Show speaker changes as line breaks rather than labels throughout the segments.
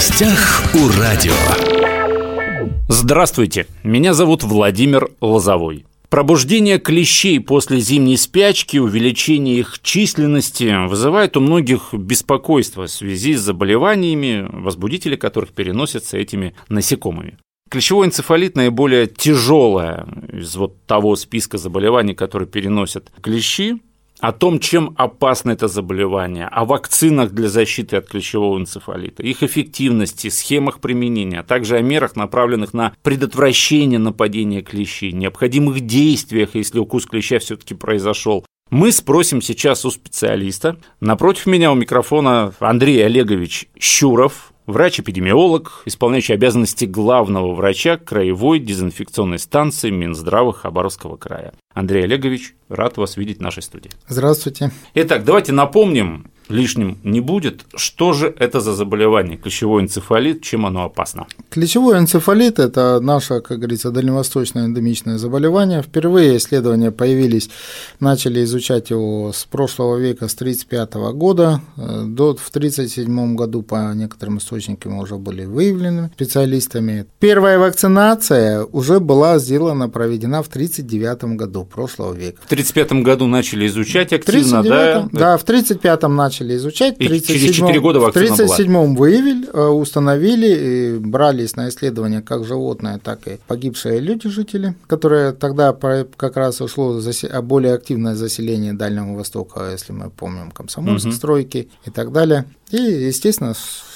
гостях у радио.
Здравствуйте, меня зовут Владимир Лозовой. Пробуждение клещей после зимней спячки, увеличение их численности вызывает у многих беспокойство в связи с заболеваниями, возбудители которых переносятся этими насекомыми. Клещевой энцефалит наиболее тяжелая из вот того списка заболеваний, которые переносят клещи о том, чем опасно это заболевание, о вакцинах для защиты от клещевого энцефалита, их эффективности, схемах применения, а также о мерах, направленных на предотвращение нападения клещей, необходимых действиях, если укус клеща все-таки произошел. Мы спросим сейчас у специалиста. Напротив меня у микрофона Андрей Олегович Щуров, врач-эпидемиолог, исполняющий обязанности главного врача краевой дезинфекционной станции Минздрава Хабаровского края. Андрей Олегович, рад вас видеть в нашей студии.
Здравствуйте.
Итак, давайте напомним, лишним не будет, что же это за заболевание, клещевой энцефалит, чем оно опасно?
Клещевой энцефалит – это наше, как говорится, дальневосточное эндемичное заболевание. Впервые исследования появились, начали изучать его с прошлого века, с 1935 года. До, в 1937 году по некоторым источникам уже были выявлены специалистами. Первая вакцинация уже была сделана, проведена в 1939 году прошлого века.
В 1935 году начали изучать активно, да?
Да, в 1935 начали изучать.
И через 4 года
В 1937 выявили, э, установили, и брались на исследования как животные, так и погибшие люди, жители, которые тогда как раз ушло более активное заселение Дальнего Востока, если мы помним, Комсомольск, угу. стройки и так далее. И, естественно,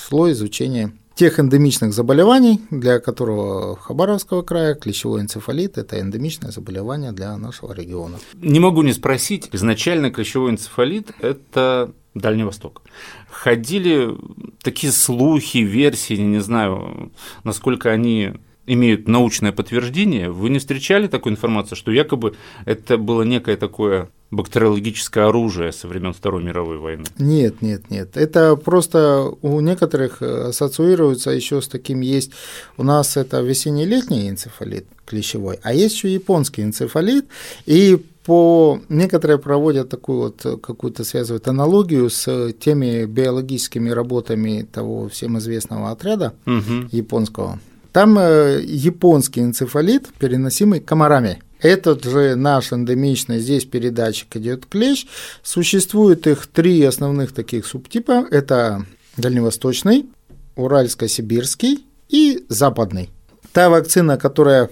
шло изучение тех эндемичных заболеваний, для которого Хабаровского края клещевой энцефалит – это эндемичное заболевание для нашего региона.
Не могу не спросить, изначально клещевой энцефалит – это Дальний Восток. Ходили такие слухи, версии, не знаю, насколько они имеют научное подтверждение. Вы не встречали такой информации, что якобы это было некое такое бактериологическое оружие со времен Второй мировой войны?
Нет, нет, нет. Это просто у некоторых ассоциируется еще с таким есть. У нас это весенне-летний энцефалит клещевой, а есть еще японский энцефалит. И по некоторые проводят такую вот какую-то связывают аналогию с теми биологическими работами того всем известного отряда угу. японского. Там э, японский энцефалит, переносимый комарами. Этот же наш эндемичный здесь передатчик идет клещ. Существует их три основных таких субтипа. Это дальневосточный, уральско-сибирский и западный. Та вакцина, которая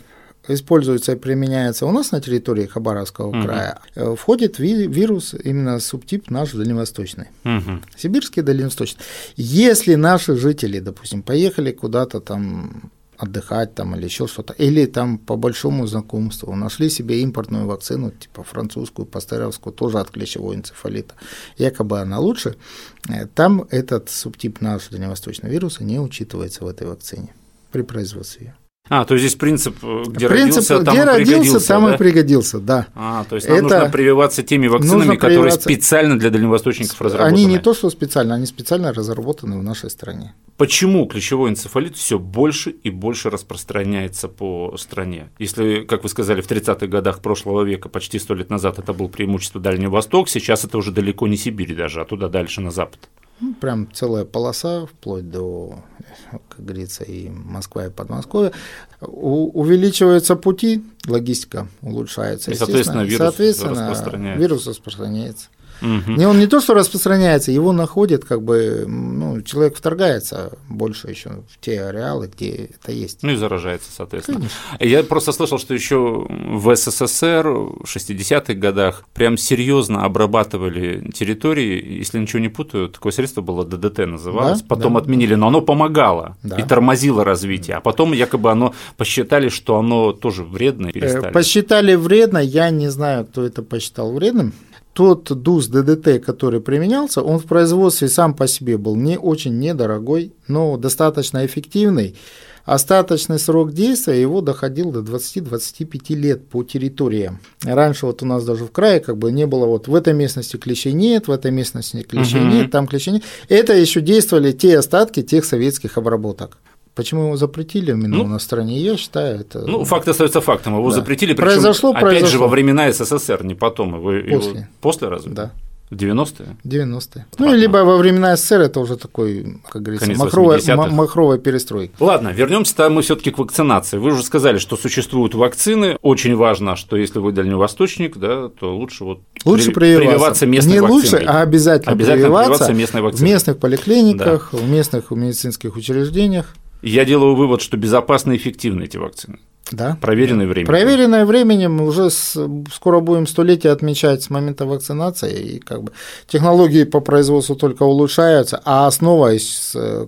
используется и применяется у нас на территории Хабаровского угу. края, э, входит вирус именно субтип наш дальневосточный. Угу. Сибирский дальневосточный. Если наши жители, допустим, поехали куда-то там отдыхать там или еще что-то, или там по большому знакомству нашли себе импортную вакцину, типа французскую, пастеровскую, тоже от клещевого энцефалита, якобы она лучше, э, там этот субтип нашего дальневосточного вируса не учитывается в этой вакцине при производстве.
А, то есть здесь принцип, э, где
принцип,
родился, там
где
и
родился,
пригодился,
там
да?
и пригодился, да.
А, то есть нам Это нужно прививаться теми вакцинами, которые специально для дальневосточников разработаны.
Они не то, что специально, они специально разработаны в нашей стране.
Почему клещевой энцефалит все больше и больше распространяется по стране? Если, как вы сказали, в 30-х годах прошлого века, почти сто лет назад это был преимущество Дальний Восток, сейчас это уже далеко не Сибирь даже, а туда дальше на запад.
Ну, прям целая полоса, вплоть до, как говорится, и Москва, и Подмосковье. У, увеличиваются пути, логистика улучшается.
И, соответственно, вирус
соответственно,
распространяется.
Вирус распространяется. Угу. Не, он не то, что распространяется, его находит, как бы, ну, человек вторгается больше еще в те ареалы, где это есть.
Ну и заражается, соответственно. Конечно. Я просто слышал, что еще в СССР в 60-х годах прям серьезно обрабатывали территории, если ничего не путаю, такое средство было ДДТ называлось, да, потом да. отменили, но оно помогало да. и тормозило развитие, а потом якобы оно посчитали, что оно тоже вредно и перестали.
Э, посчитали вредно, я не знаю, кто это посчитал вредным, тот ДУС ДДТ, который применялся, он в производстве сам по себе был не очень недорогой, но достаточно эффективный. Остаточный срок действия его доходил до 20-25 лет по территориям. Раньше вот у нас даже в крае как бы не было вот в этой местности клещей нет, в этой местности клещей угу. нет, там клещей нет. Это еще действовали те остатки тех советских обработок. Почему его запретили именно ну, на стране? Я считаю, это.
Ну, факт остается фактом. Его да. запретили, причем,
произошло,
опять
произошло.
же, во времена СССР, не потом. Его,
после.
Его... После разве?
Да.
90-е?
90-е. Ну, либо во времена СССР это уже такой, как говорится, махровая, махровая перестройка.
Ладно, вернемся мы все-таки к вакцинации. Вы уже сказали, что существуют вакцины. Очень важно, что если вы дальневосточник, да, то лучше вот
лучше прививаться. прививаться
местной
Не
вакциной.
лучше, а обязательно,
обязательно
прививаться,
прививаться местной вакциной.
в местных поликлиниках, да. в местных медицинских учреждениях.
Я делаю вывод, что безопасны и эффективны эти вакцины.
Да.
Проверенное временем.
Проверенное временем уже с, скоро будем столетие отмечать с момента вакцинации, и как бы технологии по производству только улучшаются, а основа,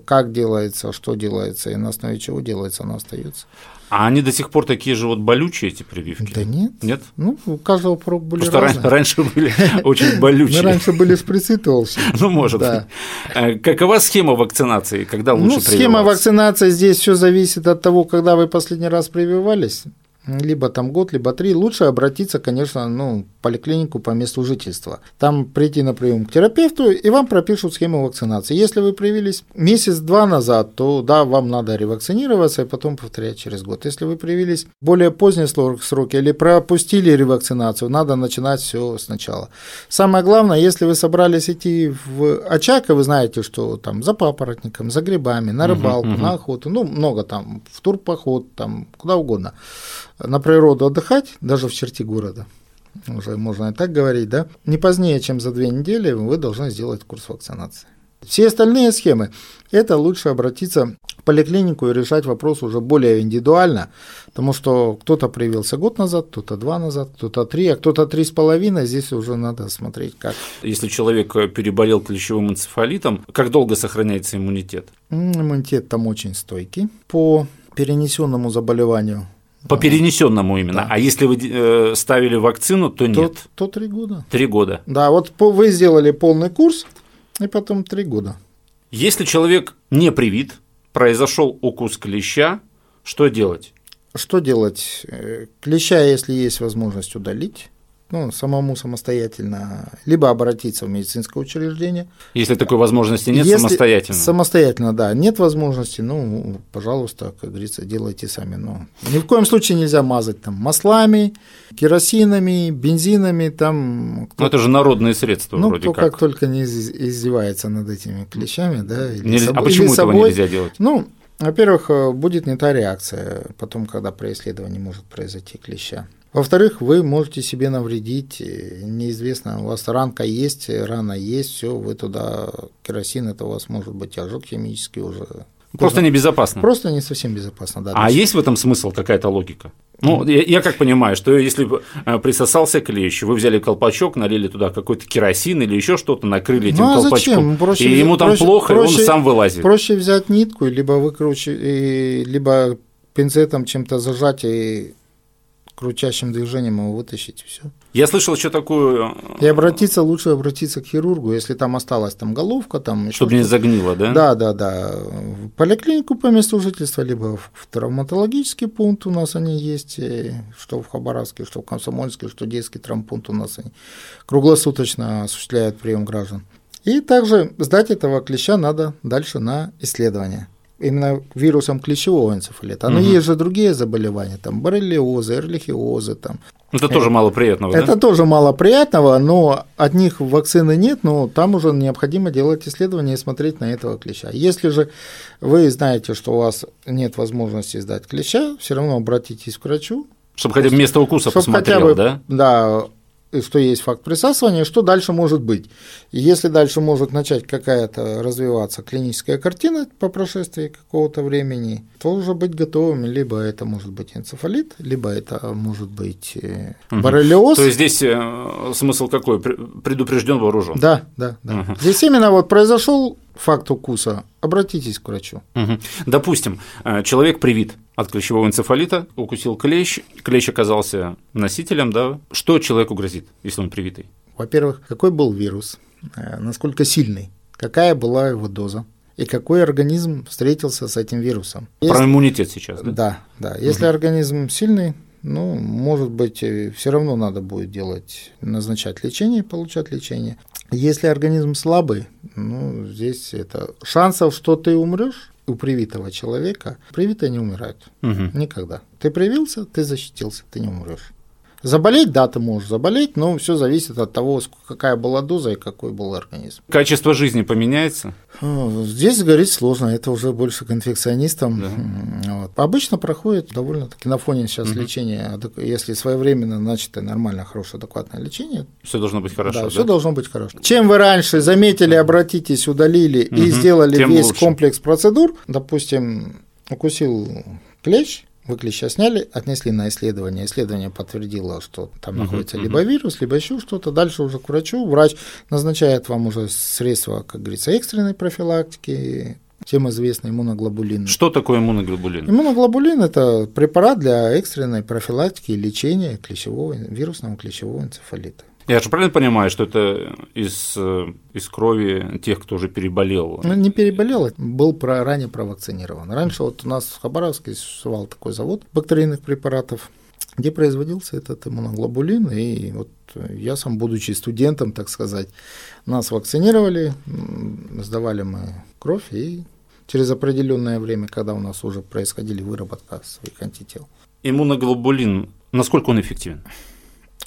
как делается, что делается и на основе чего делается, она остается.
А они до сих пор такие же вот болючие, эти прививки?
Да нет.
Нет?
Ну, у каждого порог были
Просто
разные.
раньше были очень болючие.
Мы раньше были шприцы толще.
Ну, может быть. Э, какова схема вакцинации, когда лучше
Ну, схема вакцинации здесь все зависит от того, когда вы последний раз прививались либо там год, либо три, лучше обратиться, конечно, ну, в поликлинику по месту жительства. Там прийти на прием к терапевту, и вам пропишут схему вакцинации. Если вы привились месяц-два назад, то да, вам надо ревакцинироваться и потом повторять через год. Если вы привились более поздние сроки или пропустили ревакцинацию, надо начинать все сначала. Самое главное, если вы собрались идти в очаг, и вы знаете, что там за папоротником, за грибами, на рыбалку, uh-huh, uh-huh. на охоту, ну, много там, в турпоход, там, куда угодно – на природу отдыхать, даже в черте города, уже можно и так говорить, да, не позднее, чем за две недели вы должны сделать курс вакцинации. Все остальные схемы – это лучше обратиться в поликлинику и решать вопрос уже более индивидуально, потому что кто-то привился год назад, кто-то два назад, кто-то три, а кто-то три с половиной, здесь уже надо смотреть как.
Если человек переболел клещевым энцефалитом, как долго сохраняется иммунитет?
Иммунитет там очень стойкий. По перенесенному заболеванию
по перенесенному именно. Да. А если вы э, ставили вакцину, то нет.
То, то три года.
Три года.
Да, вот вы сделали полный курс, и потом три года.
Если человек не привит, произошел укус клеща, что делать?
Что делать? Э, клеща, если есть возможность удалить, ну, самому самостоятельно, либо обратиться в медицинское учреждение.
Если такой возможности нет, Если самостоятельно.
Самостоятельно, да. Нет возможности, ну, пожалуйста, как говорится, делайте сами. Но ни в коем случае нельзя мазать там маслами, керосинами, бензинами, там.
Ну, это же народные средства
ну,
вроде
кто как. как только не издевается над этими клещами, да.
Или нельзя, собой, а почему этого собой. нельзя делать?
Ну, во-первых, э, будет не та реакция, потом, когда при исследовании может произойти клеща. Во-вторых, вы можете себе навредить, э, неизвестно, у вас ранка есть, рана есть, все, вы туда керосин, это у вас может быть ожог химический уже.
Просто небезопасно.
Просто не совсем безопасно, да.
А есть в этом смысл, какая-то логика? Ну, я, я как понимаю, что если э, присосался клещ, вы взяли колпачок, налили туда какой-то керосин или еще что-то, накрыли этим ну, а колпачком, зачем? Проще, и ему там проще, плохо, проще, и он сам вылазит.
Проще взять нитку, либо выкручивать, либо пинцетом чем-то зажать и крутящим движением его вытащить, и все.
Я слышал еще такую...
И обратиться, лучше обратиться к хирургу, если там осталась там головка, там
Чтобы не загнило, да?
Да, да, да. В поликлинику по месту жительства, либо в травматологический пункт у нас они есть, э, что в Хабаровске, что в Комсомольске, что детский травмпункт у нас они круглосуточно осуществляют прием граждан. И также сдать этого клеща надо дальше на исследование именно вирусом клещевого энцефалита. Но угу. есть же другие заболевания, там боррелиозы, эрлихиозы. Там.
Это тоже мало приятного,
Это да? тоже мало приятного, но от них вакцины нет, но там уже необходимо делать исследования и смотреть на этого клеща. Если же вы знаете, что у вас нет возможности сдать клеща, все равно обратитесь к врачу.
Чтобы хотя бы место укуса посмотрел, хотя бы, да?
Да, что есть факт присасывания, что дальше может быть. И если дальше может начать какая-то развиваться клиническая картина по прошествии какого-то времени, то уже быть готовым, либо это может быть энцефалит, либо это может быть угу. боррелиоз.
То есть здесь э, смысл какой? Предупрежден вооружен.
Да, да, да. Угу. Здесь именно вот произошел факт укуса, обратитесь к врачу.
Угу. Допустим, э, человек привит от клещевого энцефалита, укусил клещ, клещ оказался носителем, да, что человеку грозит, если он привитый?
Во-первых, какой был вирус, э, насколько сильный, какая была его доза, и какой организм встретился с этим вирусом.
Про Если... иммунитет сейчас, да?
Да, да. Если угу. организм сильный, ну, может быть, э, все равно надо будет делать, назначать лечение, получать лечение. Если организм слабый, ну, здесь это шансов, что ты умрешь, у привитого человека, привитые не умирают. Угу. Никогда. Ты привился, ты защитился, ты не умрешь. Заболеть, да, ты можешь заболеть, но все зависит от того, какая была доза и какой был организм.
Качество жизни поменяется?
Здесь говорить сложно, это уже больше к инфекционистам. Да. Вот. Обычно проходит довольно-таки на фоне сейчас угу. лечения, если своевременно начатое нормальное, хорошее, адекватное лечение.
Все должно быть хорошо. Да,
да? все должно быть хорошо. Чем вы раньше заметили, обратитесь, удалили угу. и сделали Тем весь лучше. комплекс процедур, допустим, укусил клещ, вы клеща сняли, отнесли на исследование. Исследование подтвердило, что там находится либо вирус, либо еще что-то. Дальше уже к врачу. Врач назначает вам уже средства, как говорится, экстренной профилактики, всем известный иммуноглобулин.
Что такое иммуноглобулин?
Иммуноглобулин – это препарат для экстренной профилактики и лечения клещевого, вирусного клещевого энцефалита.
Я же правильно понимаю, что это из, э, из крови тех, кто уже переболел?
Ну, не переболел, был про, ранее провакцинирован. Раньше вот у нас в Хабаровске существовал такой завод бактерийных препаратов, где производился этот иммуноглобулин, и вот я сам, будучи студентом, так сказать, нас вакцинировали, сдавали мы кровь, и через определенное время, когда у нас уже происходили выработка своих антител.
Иммуноглобулин, насколько он эффективен?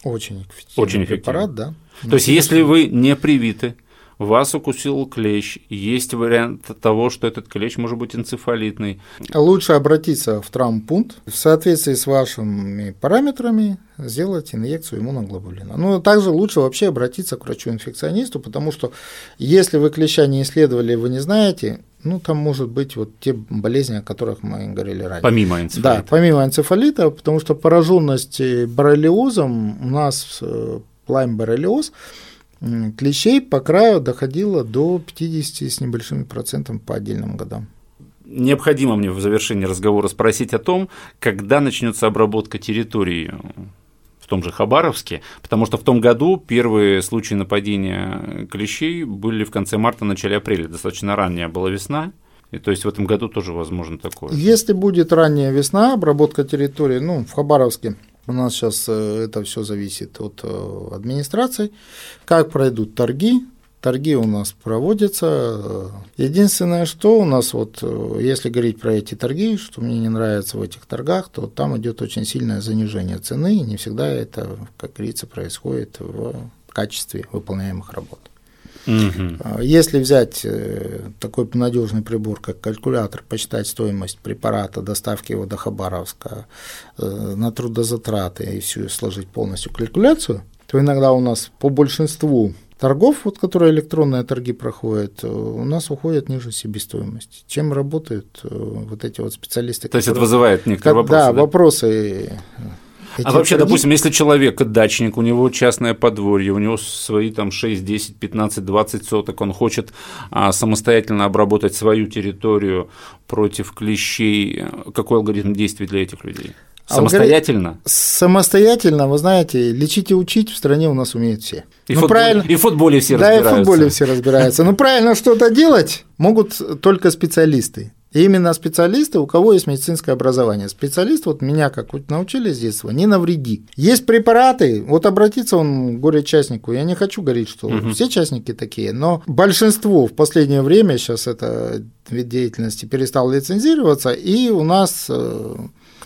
Очень эффективный, Очень эффективный. препарат, да.
То есть, если вы не привиты, вас укусил клещ, есть вариант того, что этот клещ может быть энцефалитный.
Лучше обратиться в травмпункт в соответствии с вашими параметрами сделать инъекцию иммуноглобулина. Ну, также лучше вообще обратиться к врачу-инфекционисту, потому что если вы клеща не исследовали, вы не знаете, ну, там может быть вот те болезни, о которых мы говорили ранее.
Помимо энцефалита.
Да, помимо энцефалита, потому что пораженность боррелиозом у нас э, лайм-боррелиоз клещей по краю доходило до 50 с небольшими процентами по отдельным годам.
Необходимо мне в завершении разговора спросить о том, когда начнется обработка территории в том же Хабаровске, потому что в том году первые случаи нападения клещей были в конце марта, начале апреля, достаточно ранняя была весна, и то есть в этом году тоже возможно такое.
Если будет ранняя весна, обработка территории, ну, в Хабаровске у нас сейчас э, это все зависит от э, администрации, как пройдут торги, Торги у нас проводятся. Единственное, что у нас вот, если говорить про эти торги, что мне не нравится в этих торгах, то там идет очень сильное занижение цены, и не всегда это, как говорится, происходит в качестве выполняемых работ. Угу. Если взять э, такой надежный прибор, как калькулятор, посчитать стоимость препарата, доставки его до Хабаровска, э, на трудозатраты и всю сложить полностью калькуляцию, то иногда у нас по большинству торгов, вот, которые электронные торги проходят, э, у нас уходят ниже себестоимости. Чем работают вот эти вот специалисты?
То есть это вызывает некоторые вопросы?
Да, да? вопросы.
А вообще, торги... допустим, если человек дачник, у него частное подворье, у него свои там 6, 10, 15, 20 соток, он хочет а, самостоятельно обработать свою территорию против клещей, какой алгоритм действий для этих людей? Самостоятельно? Алгорит...
Самостоятельно, вы знаете, лечить и учить в стране у нас умеют все.
И, ну, футбол... правильно... и в футболе все
да, разбираются. Да, и в футболе все разбираются. Но правильно что-то делать могут только специалисты. И именно специалисты, у кого есть медицинское образование. Специалист, вот меня как научили с детства, не навреди. Есть препараты, вот обратиться он к горе-частнику, я не хочу говорить, что угу. все частники такие, но большинство в последнее время, сейчас это вид деятельности перестал лицензироваться, и у нас э,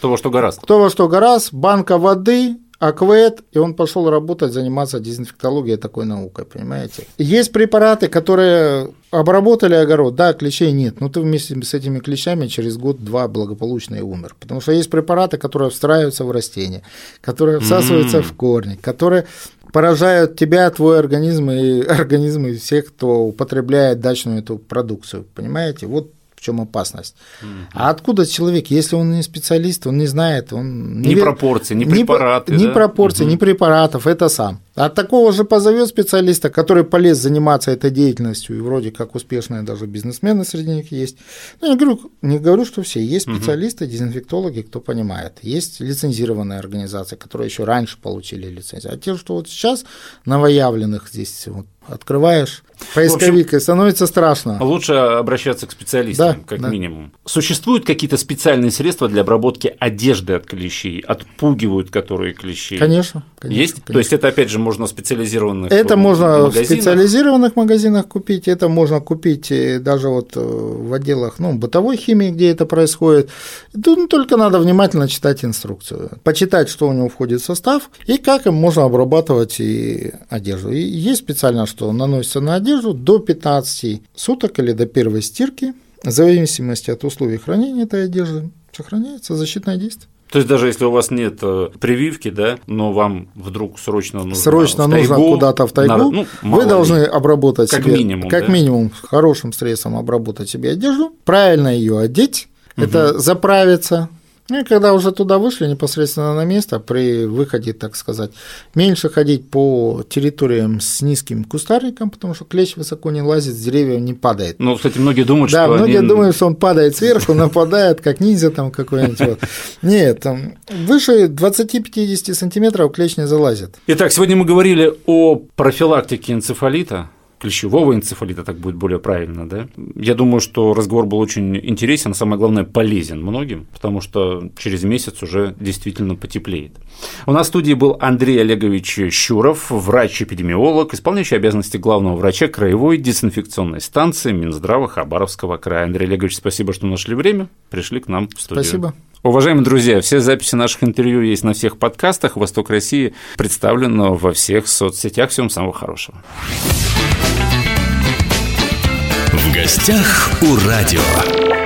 кто во что гораст.
Кто во что гораст, банка воды, аквет, и он пошел работать, заниматься дезинфектологией такой наукой, понимаете. Есть препараты, которые обработали огород, да, клещей нет, но ты вместе с этими клещами через год-два благополучно и умер. Потому что есть препараты, которые встраиваются в растения, которые всасываются mm. в корни, которые поражают тебя, твой организм и организмы всех, кто употребляет дачную эту продукцию, понимаете? Вот в чем опасность. Mm-hmm. А откуда человек, если он не специалист, он не знает, он
не ни пропорции, ни препараты,
ни, да? ни пропорции, mm-hmm. ни препаратов, это сам. От такого же позовет специалиста, который полез заниматься этой деятельностью, и вроде как успешные даже бизнесмены среди них есть. Ну, я говорю, не говорю, что все. Есть специалисты, дезинфектологи, кто понимает. Есть лицензированные организации, которые еще раньше получили лицензию. А те, что вот сейчас новоявленных здесь вот, открываешь поисковик, общем, и становится страшно.
Лучше обращаться к специалистам, да, как да. минимум. Существуют какие-то специальные средства для обработки одежды от клещей, отпугивают которые клещей?
Конечно. конечно
есть?
Конечно.
То есть это опять же можно в специализированных
Это можно
магазинах.
в специализированных магазинах купить, это можно купить э, даже вот э, в отделах ну, бытовой химии, где это происходит. Тут ну, только надо внимательно читать инструкцию, почитать, что у него входит в состав и как им можно обрабатывать и одежду. И есть специально, что наносится на одежду до 15 суток или до первой стирки, в зависимости от условий хранения этой одежды, сохраняется защитное действие.
То есть даже если у вас нет э, прививки, да, но вам вдруг срочно нужно
срочно
в
нужно куда-то в тайгу,
на- ну,
вы
ли.
должны обработать
Как
себе,
минимум,
как
да.
минимум хорошим средством обработать себе одежду, правильно ее одеть, это заправиться. Ну и когда уже туда вышли непосредственно на место, при выходе, так сказать, меньше ходить по территориям с низким кустарником, потому что клещ высоко не лазит, с деревьев не падает.
Ну, кстати, многие думают,
Да,
что
многие
они...
думают, что он падает сверху, нападает, как ниндзя там какой-нибудь. Вот. Нет, выше 20-50 сантиметров клещ не залазит.
Итак, сегодня мы говорили о профилактике энцефалита, клещевого энцефалита, так будет более правильно, да? Я думаю, что разговор был очень интересен, а самое главное, полезен многим, потому что через месяц уже действительно потеплеет. У нас в студии был Андрей Олегович Щуров, врач-эпидемиолог, исполняющий обязанности главного врача краевой дезинфекционной станции Минздрава Хабаровского края. Андрей Олегович, спасибо, что нашли время, пришли к нам в студию.
Спасибо.
Уважаемые друзья, все записи наших интервью есть на всех подкастах. Восток России представлено во всех соцсетях. Всем самого хорошего.
В гостях у радио.